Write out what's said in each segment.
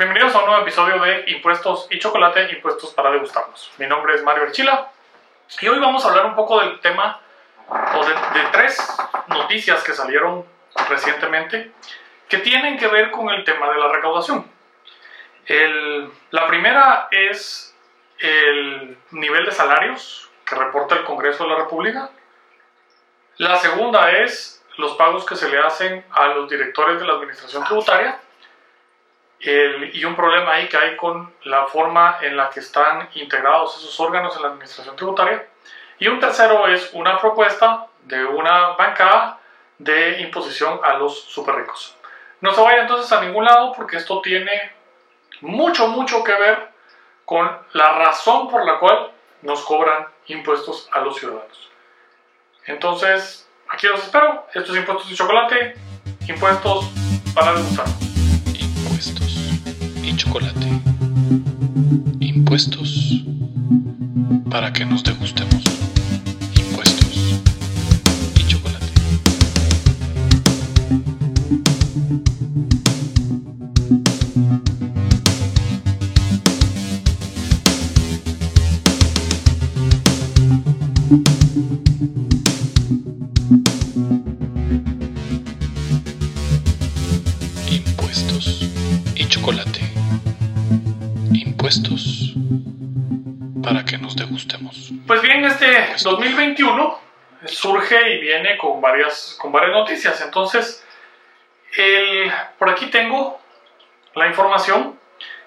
Bienvenidos a un nuevo episodio de Impuestos y Chocolate, Impuestos para degustarnos. Mi nombre es Mario Archila y hoy vamos a hablar un poco del tema o de, tres noticias que salieron recientemente que tienen que ver con el tema de la recaudación. La primera es el nivel de salarios que reporta el Congreso de la República. La segunda es los pagos que se le hacen a los directores de la Administración Tributaria. El- y un problema ahí que hay con la forma en la que están integrados esos órganos en la Administración Tributaria. Y un tercero es una propuesta de una bancada de imposición a los super ricos. No se vaya entonces a ningún lado porque esto tiene mucho, mucho que ver con la razón por la cual nos cobran impuestos a los ciudadanos. Entonces, aquí los espero. Estos impuestos y chocolate, impuestos para degustar. Chocolate. Impuestos para que nos degustemos. Impuestos y chocolate. Degustemos. Pues bien, este 2021 surge y viene con varias, con varias noticias. Entonces, el- por aquí tengo la información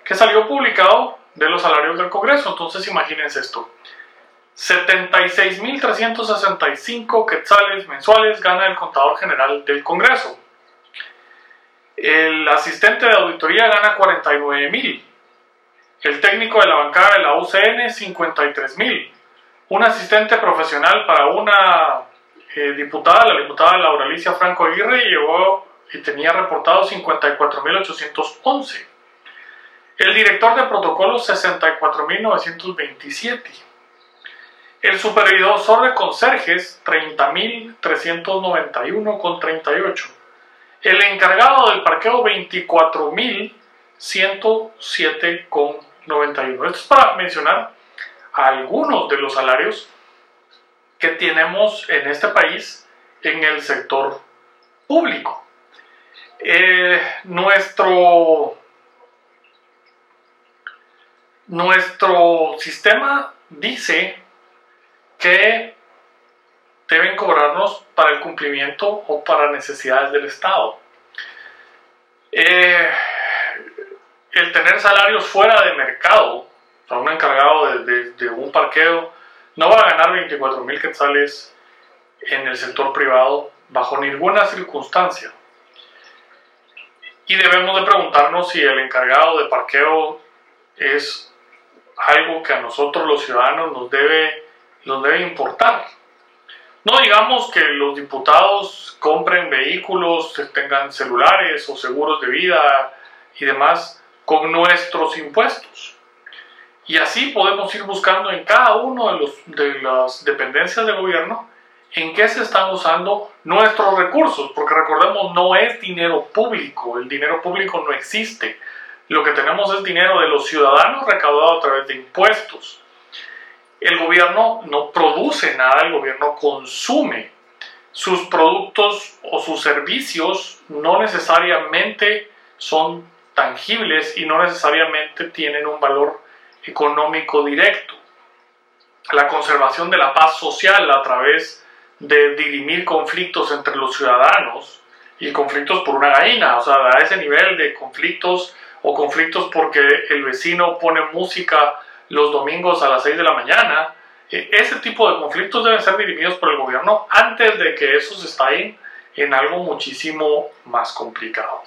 que salió publicado de los salarios del Congreso. Entonces, imagínense esto. 76.365 quetzales mensuales gana el contador general del Congreso. El asistente de auditoría gana 49.000. El técnico de la bancada de la UCN, 53 mil. Un asistente profesional para una eh, diputada, la diputada Laura Alicia Franco Aguirre, llegó y tenía reportado 54.811. El director de protocolos, 64.927. El supervisor de conserjes, 30.391 con 38. El encargado del parqueo, 24.107 con 91. Esto es para mencionar algunos de los salarios que tenemos en este país en el sector público. Eh, nuestro, nuestro sistema dice que deben cobrarnos para el cumplimiento o para necesidades del Estado. Eh, el tener salarios fuera de mercado, sea, un encargado de, de- de un parqueo, no va a ganar 24 mil quetzales en el sector privado bajo ninguna circunstancia. Y debemos de preguntarnos si el encargado de parqueo es algo que a nosotros los ciudadanos nos debe, nos debe importar. No digamos que los diputados compren vehículos, tengan celulares o seguros de vida y demás con nuestros impuestos. Y así podemos ir buscando en cada uno de, los, de las dependencias del gobierno en qué se están usando nuestros recursos, porque recordemos, no es dinero público, el dinero público no existe. Lo que tenemos es dinero de los ciudadanos recaudado a través de impuestos. El gobierno no produce nada, el gobierno consume. Sus productos o sus servicios no necesariamente son tangibles y no necesariamente tienen un valor económico directo. La conservación de la paz social a través de dirimir conflictos entre los ciudadanos y conflictos por una gallina, o sea, a ese nivel de conflictos o conflictos porque el vecino pone música los domingos a las 6 de la mañana, eh, ese tipo de conflictos deben ser dirimidos por el gobierno antes de que esos estallen en algo muchísimo más complicado.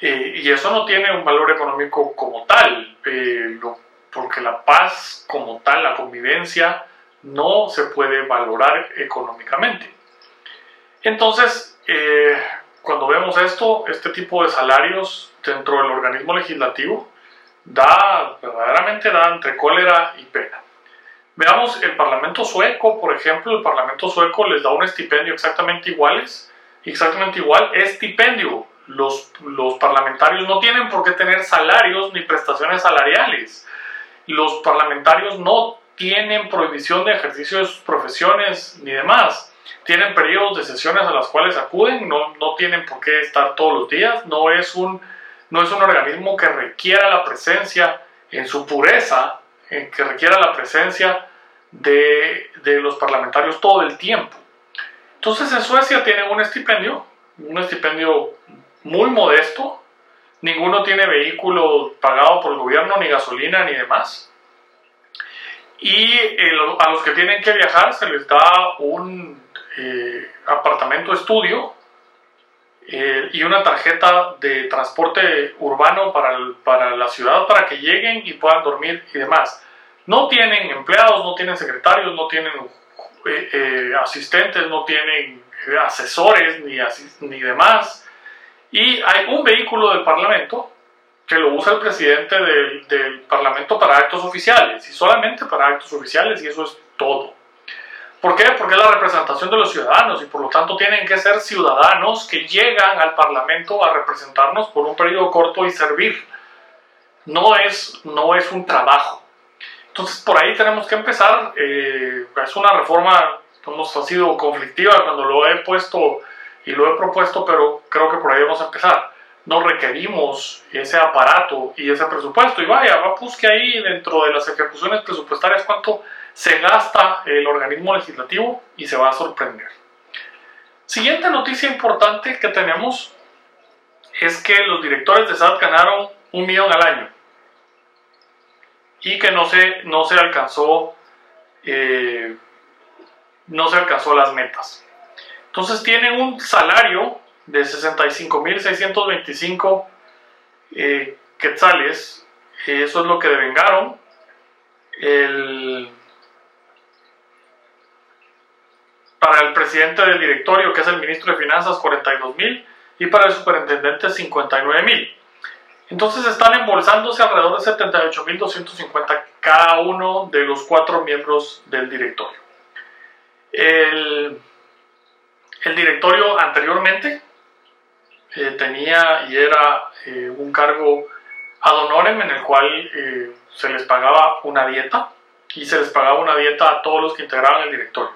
Eh, y eso no tiene un valor económico como tal, eh, lo- porque la paz como tal, la convivencia, no se puede valorar económicamente. Entonces, eh, cuando vemos esto, este tipo de salarios dentro del organismo legislativo, da, verdaderamente da entre cólera y pena. Veamos el Parlamento sueco, por ejemplo, el Parlamento sueco les da un estipendio exactamente iguales, exactamente igual, estipendio, los, los parlamentarios no tienen por qué tener salarios ni prestaciones salariales. Los parlamentarios no tienen prohibición de ejercicio de sus profesiones ni demás. Tienen periodos de sesiones a las cuales acuden, no, no tienen por qué estar todos los días, no es, un, no es un organismo que requiera la presencia en su pureza, en que requiera la presencia de, de los parlamentarios todo el tiempo. Entonces en Suecia tienen un estipendio, un estipendio muy modesto, ninguno tiene vehículo pagado por el gobierno, ni gasolina, ni demás. Y a los que tienen que viajar se les da un eh, apartamento estudio eh, y una tarjeta de transporte urbano para, para la ciudad para que lleguen y puedan dormir y demás. No tienen empleados, no tienen secretarios, no tienen eh, asistentes, no tienen asesores ni, ni demás. Y hay un vehículo del Parlamento que lo usa el presidente del, del, Parlamento para actos oficiales y solamente para actos oficiales y eso es todo. ¿Por qué? Porque es la representación de los ciudadanos y por lo tanto tienen que ser ciudadanos que llegan al Parlamento a representarnos por un periodo corto y servir. No es, no es un trabajo. Entonces por ahí tenemos que empezar. Eh, es una reforma, hemos ha sido conflictiva cuando lo he puesto y lo he propuesto, pero creo que por ahí vamos a empezar no requerimos ese aparato y ese presupuesto. Y vaya, va, busque ahí dentro de las ejecuciones presupuestarias cuánto se gasta el organismo legislativo y se va a sorprender. Siguiente noticia importante que tenemos es que los directores de SAT ganaron un millón al año y que no se, no se alcanzó eh, no se alcanzó las metas. Entonces tienen un salario de 65.625 eh, quetzales. Eso es lo que devengaron. El, para el presidente del directorio, que es el ministro de Finanzas, 42.000 y para el superintendente 59.000. Entonces están embolsándose alrededor de 78.250 cada uno de los cuatro miembros del directorio. El, el directorio anteriormente eh, tenía y era eh, un cargo ad honorem en el cual eh, se les pagaba una dieta y se les pagaba una dieta a todos los que integraban el directorio.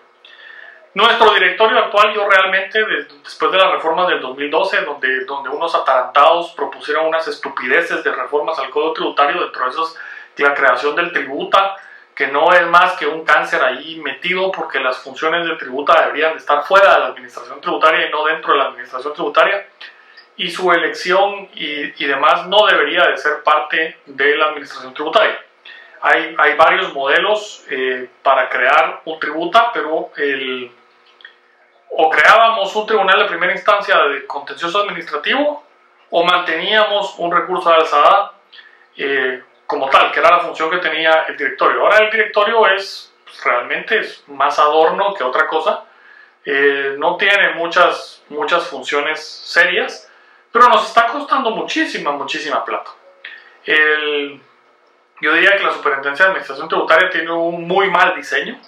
Nuestro directorio actual, yo realmente, después de las reformas del 2012, donde, donde unos atarantados propusieron unas estupideces de reformas al Código Tributario, dentro de esos, la creación del tributa, que no es más que un cáncer ahí metido porque las funciones del tributa deberían de estar fuera de la administración tributaria y no dentro de la administración tributaria y su elección y, demás no debería de ser parte de la administración tributaria. Hay, hay varios modelos eh, para crear un tributa, pero el, o creábamos un tribunal de primera instancia de contencioso administrativo o manteníamos un recurso de alzada eh, como tal, que era la función que tenía el directorio. Ahora el directorio es pues, realmente es más adorno que otra cosa, eh, no tiene muchas, muchas funciones serias pero nos está costando muchísima, muchísima plata. yo diría que la Superintendencia de Administración Tributaria tiene un muy mal diseño.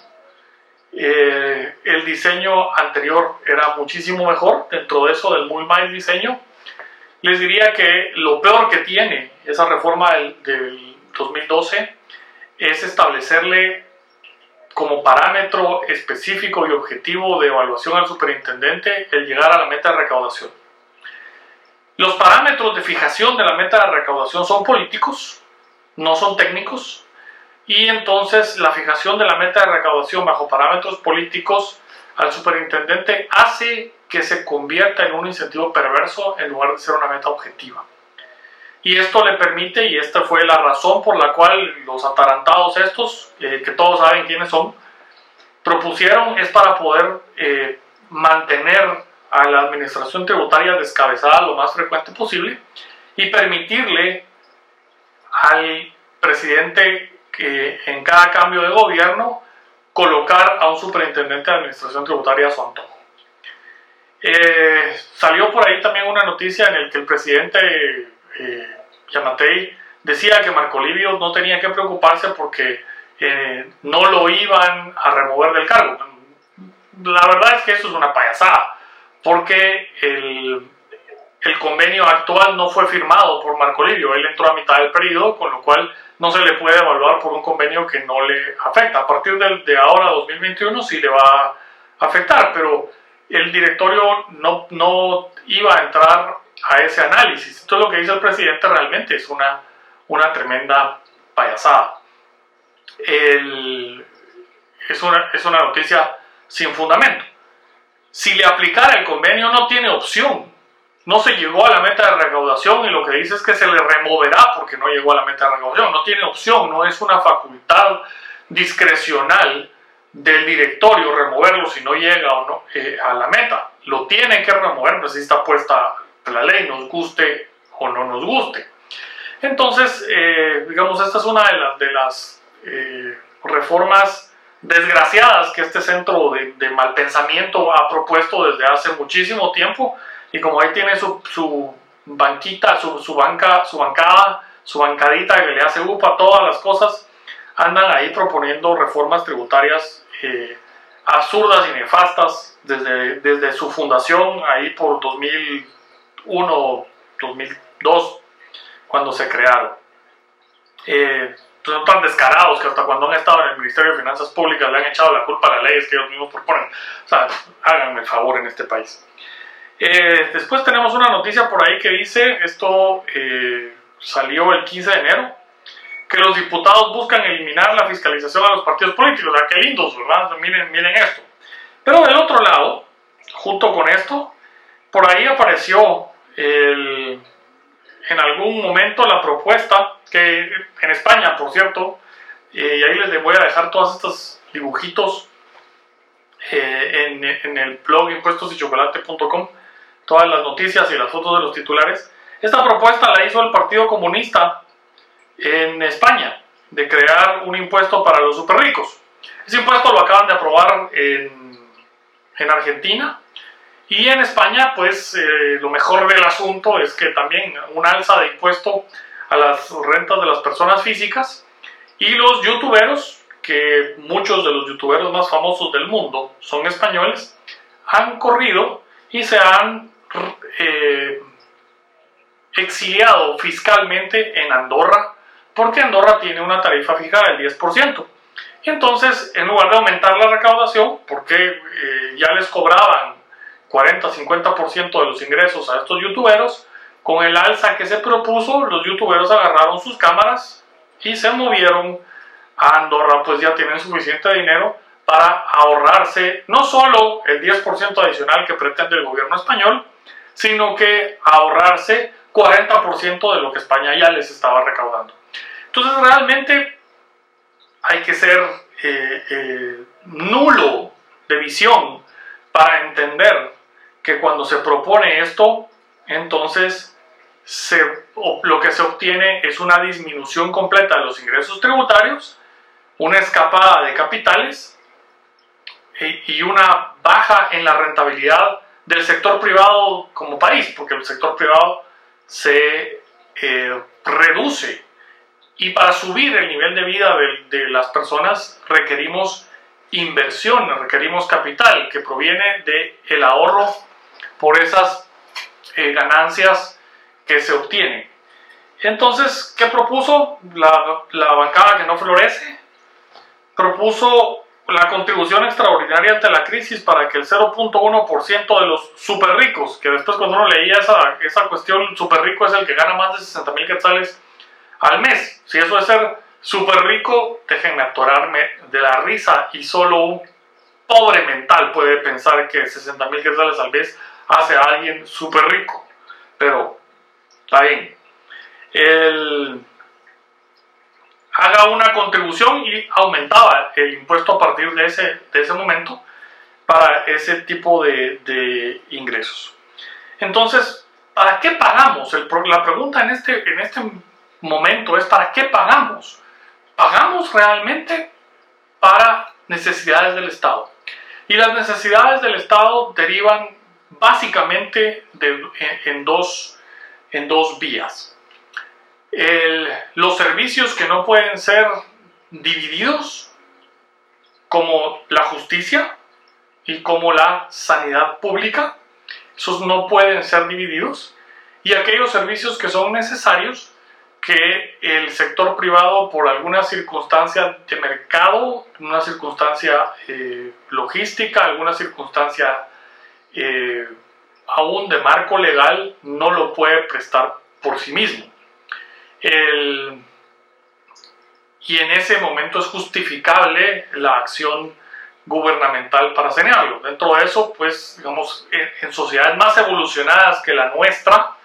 Eh, el diseño anterior era muchísimo mejor. Dentro de eso, del muy mal diseño, les diría que lo peor que tiene esa reforma del, del 2012 es establecerle como parámetro específico y objetivo de evaluación al superintendente el llegar a la meta de recaudación. Los parámetros de fijación de la meta de recaudación son políticos, no son técnicos, y entonces la fijación de la meta de recaudación bajo parámetros políticos al superintendente hace que se convierta en un incentivo perverso en lugar de ser una meta objetiva. Y esto le permite, y esta fue la razón por la cual los atarantados estos, eh, que todos saben quiénes son, propusieron es para poder eh, mantener a la administración tributaria descabezada lo más frecuente posible y permitirle al presidente que en cada cambio de gobierno colocar a un superintendente de administración tributaria a su antojo. Eh, salió por ahí también una noticia en la que el presidente Yamatei decía que Marco Livio no tenía que preocuparse porque eh, no lo iban a remover del cargo. La verdad es que eso es una payasada porque el, convenio actual no fue firmado por Marco Livio, él entró a mitad del periodo, con lo cual no se le puede evaluar por un convenio que no le afecta. A partir de, de ahora, 2021, sí le va a afectar, pero el directorio no, no iba a entrar a ese análisis. Entonces lo que dice el presidente realmente es una, una tremenda payasada. es, una, es una noticia sin fundamento. Si le aplicara el convenio no tiene opción. No se llegó a la meta de recaudación y lo que dice es que se le removerá porque no llegó a la meta de recaudación. No tiene opción, no es una facultad discrecional del directorio removerlo si no llega o no eh, a la meta. Lo tiene que remover, pues si está puesta la ley, nos guste o no nos guste. Entonces, eh, digamos, esta es una de las, de las eh, reformas desgraciadas que este centro de, de mal pensamiento ha propuesto desde hace muchísimo tiempo y como ahí tiene su, su banquita, su, su, banca, su bancada, su bancadita que le hace upa todas las cosas, andan ahí proponiendo reformas tributarias eh, absurdas y nefastas desde, desde su fundación, ahí por 2001, 2002, cuando se crearon. Eh, pues son tan descarados que hasta cuando han estado en el Ministerio de Finanzas Públicas le han echado la culpa a las leyes que ellos mismos proponen. O sea, háganme el favor en este país. Eh, después tenemos una noticia por ahí que dice, esto salió el 15 de enero, que los diputados buscan eliminar la fiscalización a los partidos políticos. O sea, qué lindos, ¿verdad? Miren, miren esto. Pero del otro lado, junto con esto, por ahí apareció en algún momento la propuesta, que en España, por cierto, y ahí les voy a dejar todos estos dibujitos eh, en, en, el blog impuestosychocolate.com, todas las noticias y las fotos de los titulares. Esta propuesta la hizo el Partido Comunista en España de crear un impuesto para los super ricos. Ese impuesto lo acaban de aprobar en, en Argentina y en España, pues eh, lo mejor del asunto es que también un alza de impuesto a las rentas de las personas físicas y los youtuberos, que muchos de los youtuberos más famosos del mundo son españoles, han corrido y se han eh, exiliado fiscalmente en Andorra porque Andorra tiene una tarifa fija del 10%. Y entonces, en lugar de aumentar la recaudación, porque eh, ya les cobraban 40-50% de los ingresos a estos youtuberos, con el alza que se propuso, los youtuberos agarraron sus cámaras y se movieron a Andorra, pues ya tienen suficiente dinero para ahorrarse no solo el 10% adicional que pretende el gobierno español, sino que ahorrarse 40% de lo que España ya les estaba recaudando. Entonces realmente hay que ser eh, eh, nulo de visión para entender que cuando se propone esto, entonces lo que se obtiene es una disminución completa de los ingresos tributarios, una escapada de capitales y, una baja en la rentabilidad del sector privado como país, porque el sector privado se eh, reduce. Y para subir el nivel de vida de, las personas requerimos inversión, requerimos capital que proviene del el ahorro por esas eh, ganancias que se obtienen. Entonces, ¿qué propuso la, la bancada que no florece? Propuso la contribución extraordinaria ante la crisis para que el 0.1% de los super ricos, que después cuando uno leía esa, esa cuestión, super rico es el que gana más de 60 mil quetzales al mes. Si eso es ser súper rico, déjenme atorarme de la risa y solo un pobre mental puede pensar que 60 mil quetzales al mes hace a alguien súper rico. Pero está bien. haga una contribución y aumentaba el impuesto a partir de ese, de ese momento para ese tipo de, de ingresos. Entonces, ¿para qué pagamos? El, la pregunta en este, en este momento es para qué pagamos. Pagamos realmente para necesidades del Estado. Y las necesidades del Estado derivan básicamente en, dos, en dos vías. los servicios que no pueden ser divididos, como la justicia y como la sanidad pública, esos no pueden ser divididos y aquellos servicios que son necesarios que el sector privado por alguna circunstancia de mercado, una circunstancia eh, logística, alguna circunstancia eh, aún de marco legal, no lo puede prestar por sí mismo. y en ese momento es justificable la acción gubernamental para sanearlo. Dentro de eso, pues, digamos, en sociedades más evolucionadas que la nuestra,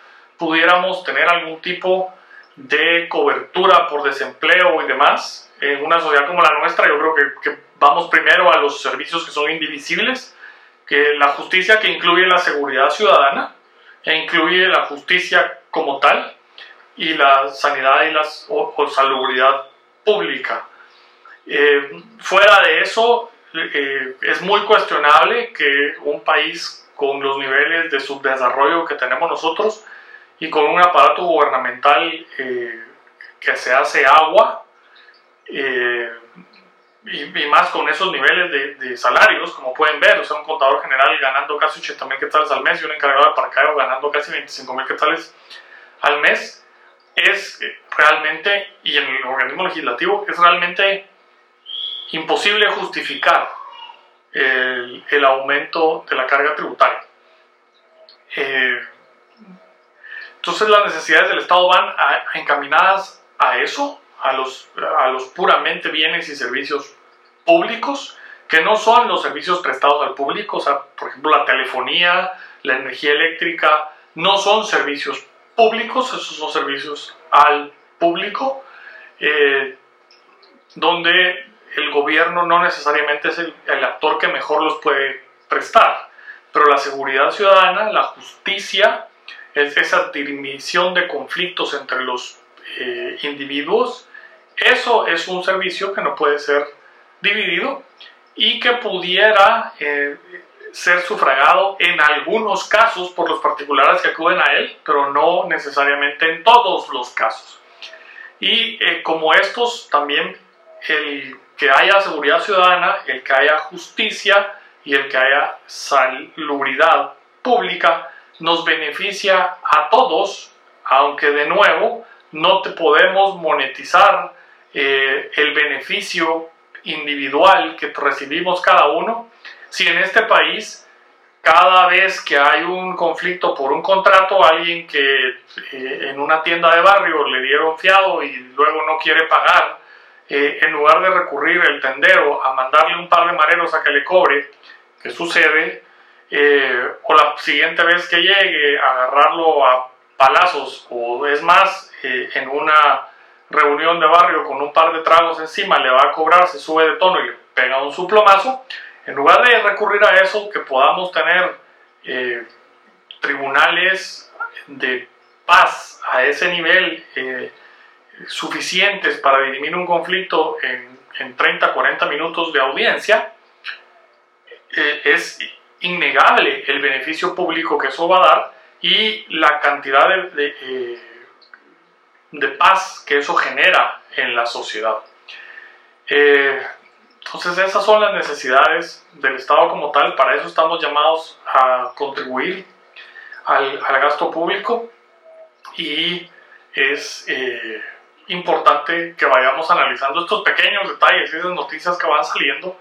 pudiéramos tener algún tipo de cobertura por desempleo y demás. En una sociedad como la nuestra, yo creo que, vamos primero a los servicios que son indivisibles, que la justicia que incluye la seguridad ciudadana e incluye la justicia como tal y la sanidad y la o, salubridad pública. Eh, fuera de eso, eh, es muy cuestionable que un país con los niveles de subdesarrollo que tenemos nosotros y con un aparato gubernamental eh, que se hace agua eh, y, más con esos niveles de, salarios, como pueden ver, o sea, un contador general ganando casi 80 mil quetzales al mes y un encargado de parqueo ganando casi 25 mil quetzales al mes, es realmente, y en el organismo legislativo, es realmente imposible justificar el, el aumento de la carga tributaria. Eh, entonces las necesidades del Estado van encaminadas a eso, a los, a los puramente bienes y servicios públicos, que no son los servicios prestados al público, o sea, por ejemplo, la telefonía, la energía eléctrica, no son servicios públicos, esos son servicios al público, eh, donde el gobierno no necesariamente es el, el actor que mejor los puede prestar, pero la seguridad ciudadana, la justicia, es esa dimisión de conflictos entre los eh, individuos, eso es un servicio que no puede ser dividido y que pudiera eh, ser sufragado en algunos casos por los particulares que acuden a él, pero no necesariamente en todos los casos. Y eh, como estos, también el que haya seguridad ciudadana, el que haya justicia y el que haya salubridad pública nos beneficia a todos, aunque de nuevo no te podemos monetizar eh, el beneficio individual que recibimos cada uno, si en este país cada vez que hay un conflicto por un contrato, alguien que eh, en una tienda de barrio le dieron fiado y luego no quiere pagar, eh, en lugar de recurrir el tendero a mandarle un par de mareros a que le cobre, ¿qué sucede? Eh, o la siguiente vez que llegue agarrarlo a palazos o es más eh, en una reunión de barrio con un par de tragos encima le va a cobrar, se sube de tono y le pega un suplomazo, en lugar de recurrir a eso, que podamos tener eh, tribunales de paz a ese nivel suficientes para dirimir un conflicto en, en 30, 40 minutos de audiencia, es innegable el beneficio público que eso va a dar y la cantidad de, de, eh, paz que eso genera en la sociedad. Eh, entonces esas son las necesidades del Estado como tal, para eso estamos llamados a contribuir al, al gasto público y es eh, importante que vayamos analizando estos pequeños detalles, esas noticias que van saliendo,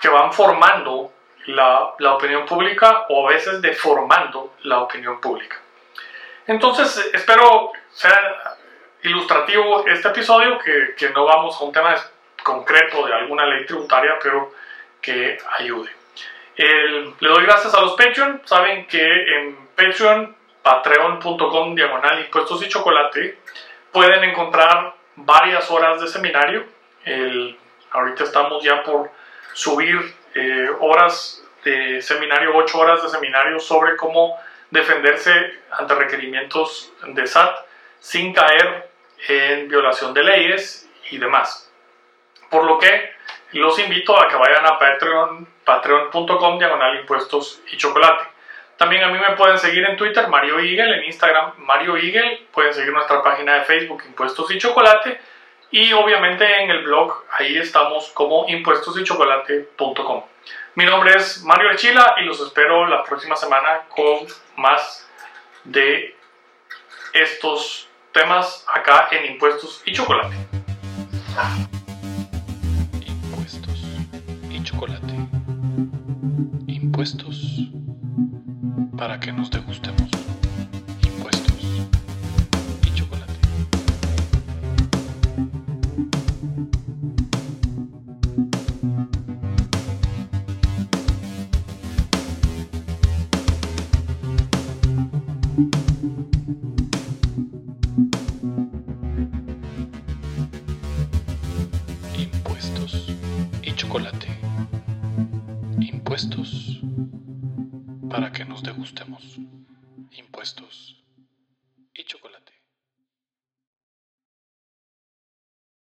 que van formando la, la, opinión pública o a veces deformando la opinión pública. Entonces, espero sea ilustrativo este episodio, que, que no vamos a un tema concreto de alguna ley tributaria, pero que ayude. le doy gracias a los Patreon. Saben que en Patreon, patreon.com diagonal impuestos y chocolate, pueden encontrar varias horas de seminario. El, ahorita estamos ya por subir eh, horas de seminario, ocho horas de seminario sobre cómo defenderse ante requerimientos de SAT sin caer en violación de leyes y demás. Por lo que los invito a que vayan a Patreon, patreon.com diagonal impuestos y chocolate. También a mí me pueden seguir en Twitter, Mario Eagle, en Instagram, Mario Eagle. Pueden seguir nuestra página de Facebook, Impuestos y Chocolate. Y obviamente en el blog, ahí estamos como impuestosychocolate.com. Mi nombre es Mario Archila y los espero la próxima semana con más de estos temas acá en Impuestos y Chocolate. Impuestos y chocolate. Impuestos para que nos degustemos.